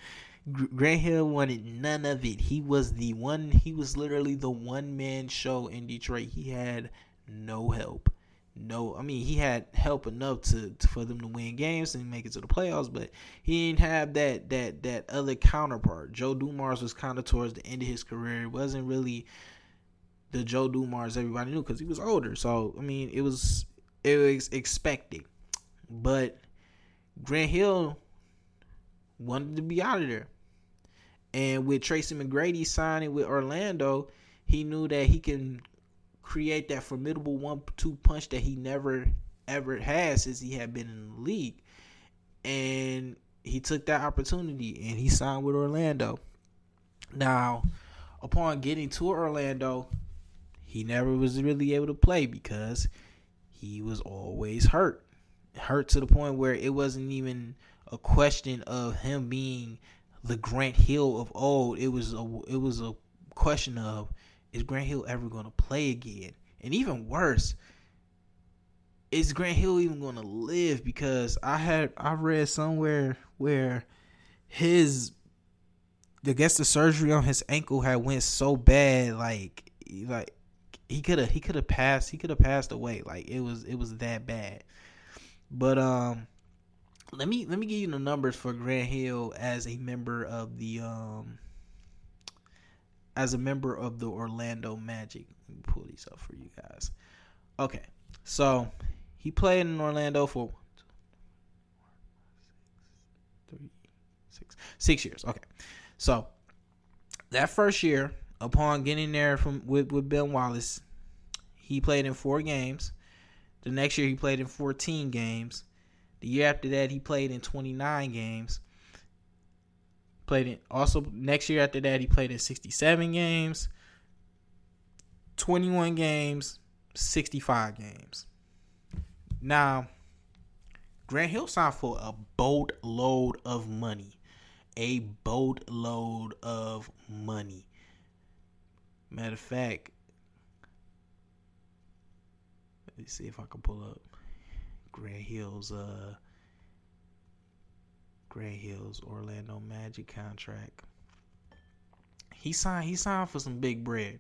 [SPEAKER 2] Grant Hill wanted none of it. He was the one. He was literally the one man show in Detroit. He had no help no, I mean he had help enough to, to, for them to win games and make it to the playoffs, but he didn't have that that that other counterpart. Joe Dumars was kind of towards the end of his career. It wasn't really the Joe Dumars everybody knew because he was older. So I mean, it was it was expected, but Grant Hill wanted to be out of there, and with Tracy McGrady signing with Orlando, he knew that he can create that formidable one-two punch that he never ever had since he had been in the league. And he took that opportunity and he signed with Orlando. Now, upon getting to Orlando, he never was really able to play because he was always hurt. Hurt to the point where it wasn't even a question of him being the Grant Hill of old. It was a it was a question of is Grant Hill ever going to play again? And even worse, is Grant Hill even going to live? Because I had I read somewhere where his I guess the surgery on his ankle had went so bad, like like he could have he could have passed he could have passed away. Like it was it was that bad. But um let me let me give you the numbers for Grant Hill as a member of the um as a member of the Orlando Magic. Let me pull these up for you guys. Okay, so he played in Orlando for three, six, six years. Okay, so that first year, upon getting there from with, with Ben Wallace, he played in four games. The next year, he played in 14 games. The year after that, he played in 29 games. Played in also next year after that he played in 67 games, 21 games, 65 games. Now, Grant Hill signed for a boatload of money. A boatload of money. Matter of fact, let me see if I can pull up Grant Hill's uh Grant Hill's Orlando Magic contract. He signed he signed for some big bread.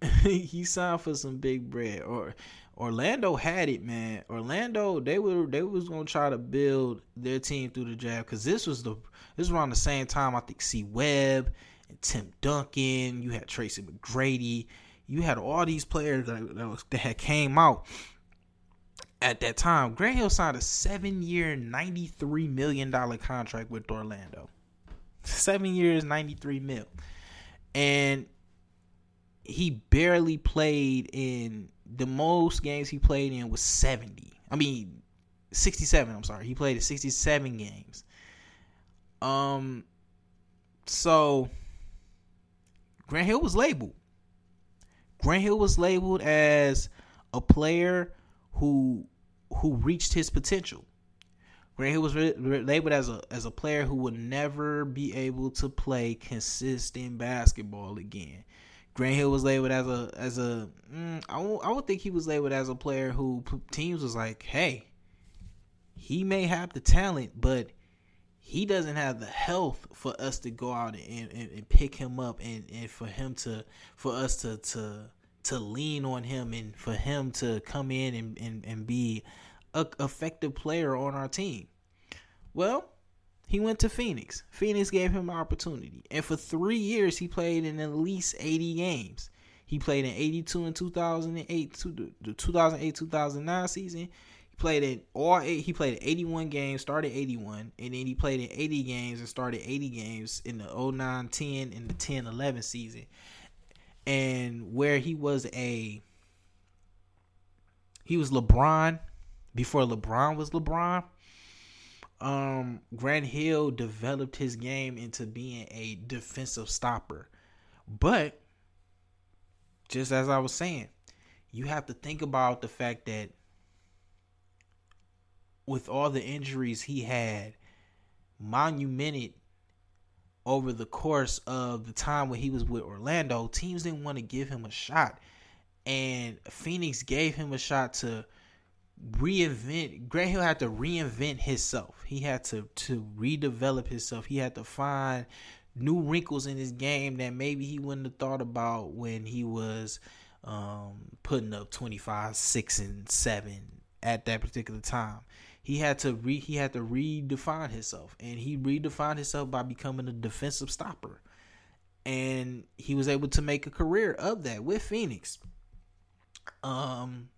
[SPEAKER 2] he signed for some big bread. Or Orlando had it, man. Orlando they were they was gonna try to build their team through the draft because this was the this was around the same time I think C Webb and Tim Duncan. You had Tracy McGrady. You had all these players that, that, was, that had came out at that time, Grant Hill signed a seven year, $93 million contract with Orlando. Seven years, 93 mil. And he barely played in the most games he played in was 70. I mean, 67, I'm sorry. He played in 67 games. Um so Grant Hill was labeled. Grant Hill was labeled as a player who who reached his potential. Grant Hill was re- re- labeled as a as a player who would never be able to play consistent basketball again. Grant Hill was labeled as a as a mm, I, w- I would think he was labeled as a player who teams was like, hey, he may have the talent, but he doesn't have the health for us to go out and, and, and pick him up and, and for him to for us to to to lean on him and for him to come in and, and, and be a effective player on our team. Well, he went to Phoenix. Phoenix gave him an opportunity. And for three years, he played in at least 80 games. He played in 82 and 2008, to the 2008 2009 season. He played in all eight. He played 81 games, started 81, and then he played in 80 games and started 80 games in the 09 10 and the 10 11 season and where he was a he was LeBron before LeBron was LeBron. Um, Grant Hill developed his game into being a defensive stopper. But just as I was saying, you have to think about the fact that with all the injuries he had, monumented over the course of the time when he was with Orlando, teams didn't want to give him a shot. And Phoenix gave him a shot to reinvent Grant Hill had to reinvent himself. He had to to redevelop himself. He had to find new wrinkles in his game that maybe he wouldn't have thought about when he was um, putting up 25, 6 and 7 at that particular time. He had to re he had to redefine himself and he redefined himself by becoming a defensive stopper. And he was able to make a career of that with Phoenix. Um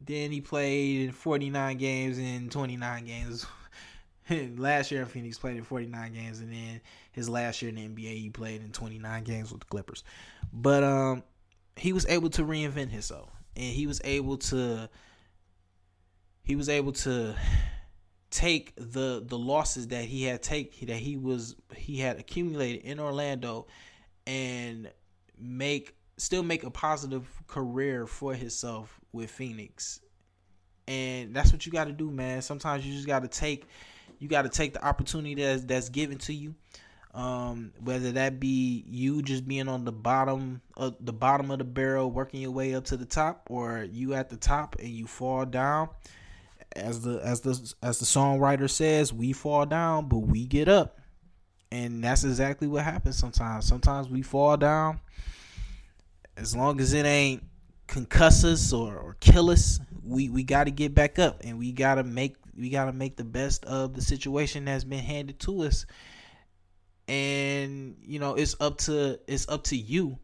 [SPEAKER 2] then he played in 49 games in 29 games. last year in Phoenix played in 49 games, and then his last year in the NBA he played in 29 games with the Clippers. But um, he was able to reinvent himself, and he was able to he was able to take the the losses that he had take that he was he had accumulated in Orlando, and make still make a positive career for himself with Phoenix. And that's what you got to do, man. Sometimes you just got to take you got to take the opportunity that's that's given to you. Um, whether that be you just being on the bottom of the bottom of the barrel, working your way up to the top, or you at the top and you fall down. As the as the as the songwriter says, we fall down, but we get up, and that's exactly what happens sometimes. Sometimes we fall down. As long as it ain't concuss us or, or kill us, we, we got to get back up and we got to make we got to make the best of the situation that's been handed to us. And you know, it's up to it's up to you.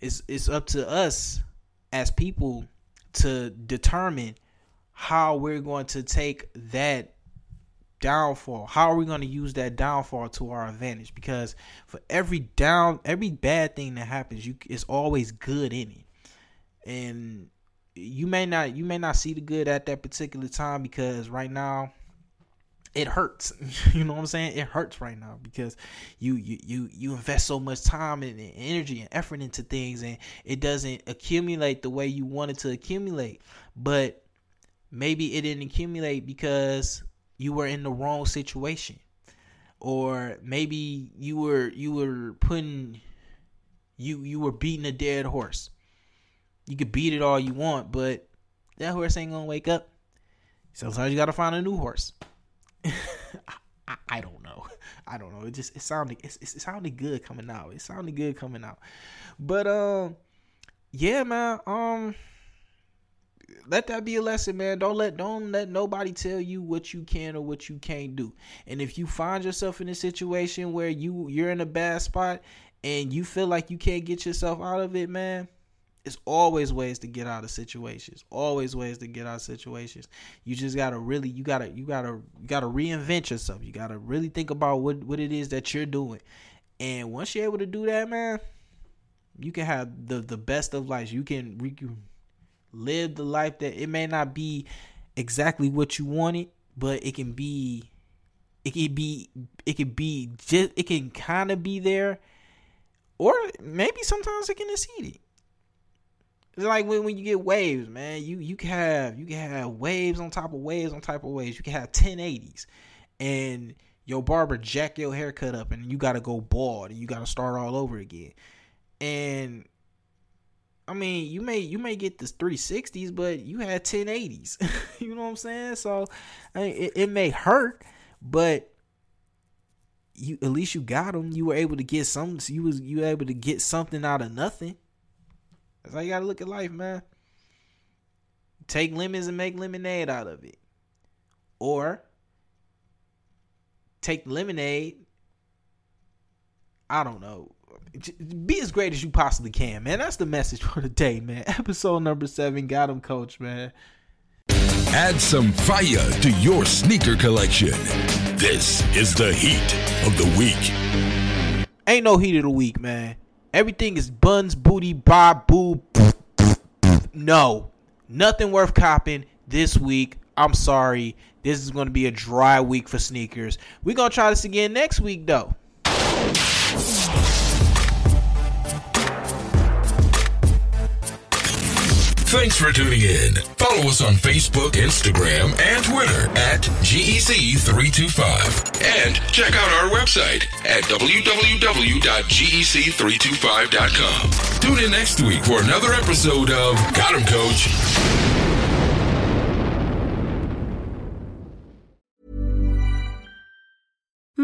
[SPEAKER 2] It's it's up to us as people to determine how we're going to take that downfall. How are we going to use that downfall to our advantage? Because for every down, every bad thing that happens, you it's always good in it and you may not you may not see the good at that particular time because right now it hurts you know what i'm saying it hurts right now because you you you, you invest so much time and, energy and effort into things and it doesn't accumulate the way you want it to accumulate but maybe it didn't accumulate because you were in the wrong situation or maybe you were you were putting you you were beating a dead horse you could beat it all you want, but that horse ain't gonna wake up. Sometimes you gotta find a new horse. I, I, don't know. I don't know. It just it sounded it, it sounded good coming out. It sounded good coming out. But um, yeah, man. Um, let that be a lesson, man. Don't let don't let nobody tell you what you can or what you can't do. And if you find yourself in a situation where you you're in a bad spot and you feel like you can't get yourself out of it, man it's always ways to get out of situations. Always ways to get out of situations. You just gotta really you gotta you gotta you gotta reinvent yourself. You gotta really think about what what it is that you're doing. And once you're able to do that man you can have the the best of life you can re- live the life that it may not be exactly what you wanted but it can be it can be it can be just it can kind of be there or maybe sometimes it can exceed it it's like when, when you get waves, man. You you can have you can have waves on top of waves on top of waves. You can have 1080s, and your barber jack your haircut up, and you got to go bald, and you got to start all over again. And I mean, you may you may get this 360s, but you had 1080s. you know what I'm saying? So I mean, it, it may hurt, but you at least you got them. You were able to get some. You was you able to get something out of nothing. That's how you gotta look at life, man. Take lemons and make lemonade out of it. Or take lemonade. I don't know. Be as great as you possibly can, man. That's the message for the day, man. Episode number seven. Got him, coach, man.
[SPEAKER 1] Add some fire to your sneaker collection. This is the heat of the week.
[SPEAKER 2] Ain't no heat of the week, man. Everything is buns, booty, bob, boo. No, nothing worth copping this week. I'm sorry. This is going to be a dry week for sneakers. We're going to try this again next week, though.
[SPEAKER 1] Thanks for tuning in. Follow us on Facebook, Instagram, and Twitter at GEC325. And check out our website at www.gec325.com. Tune in next week for another episode of Got 'em Coach.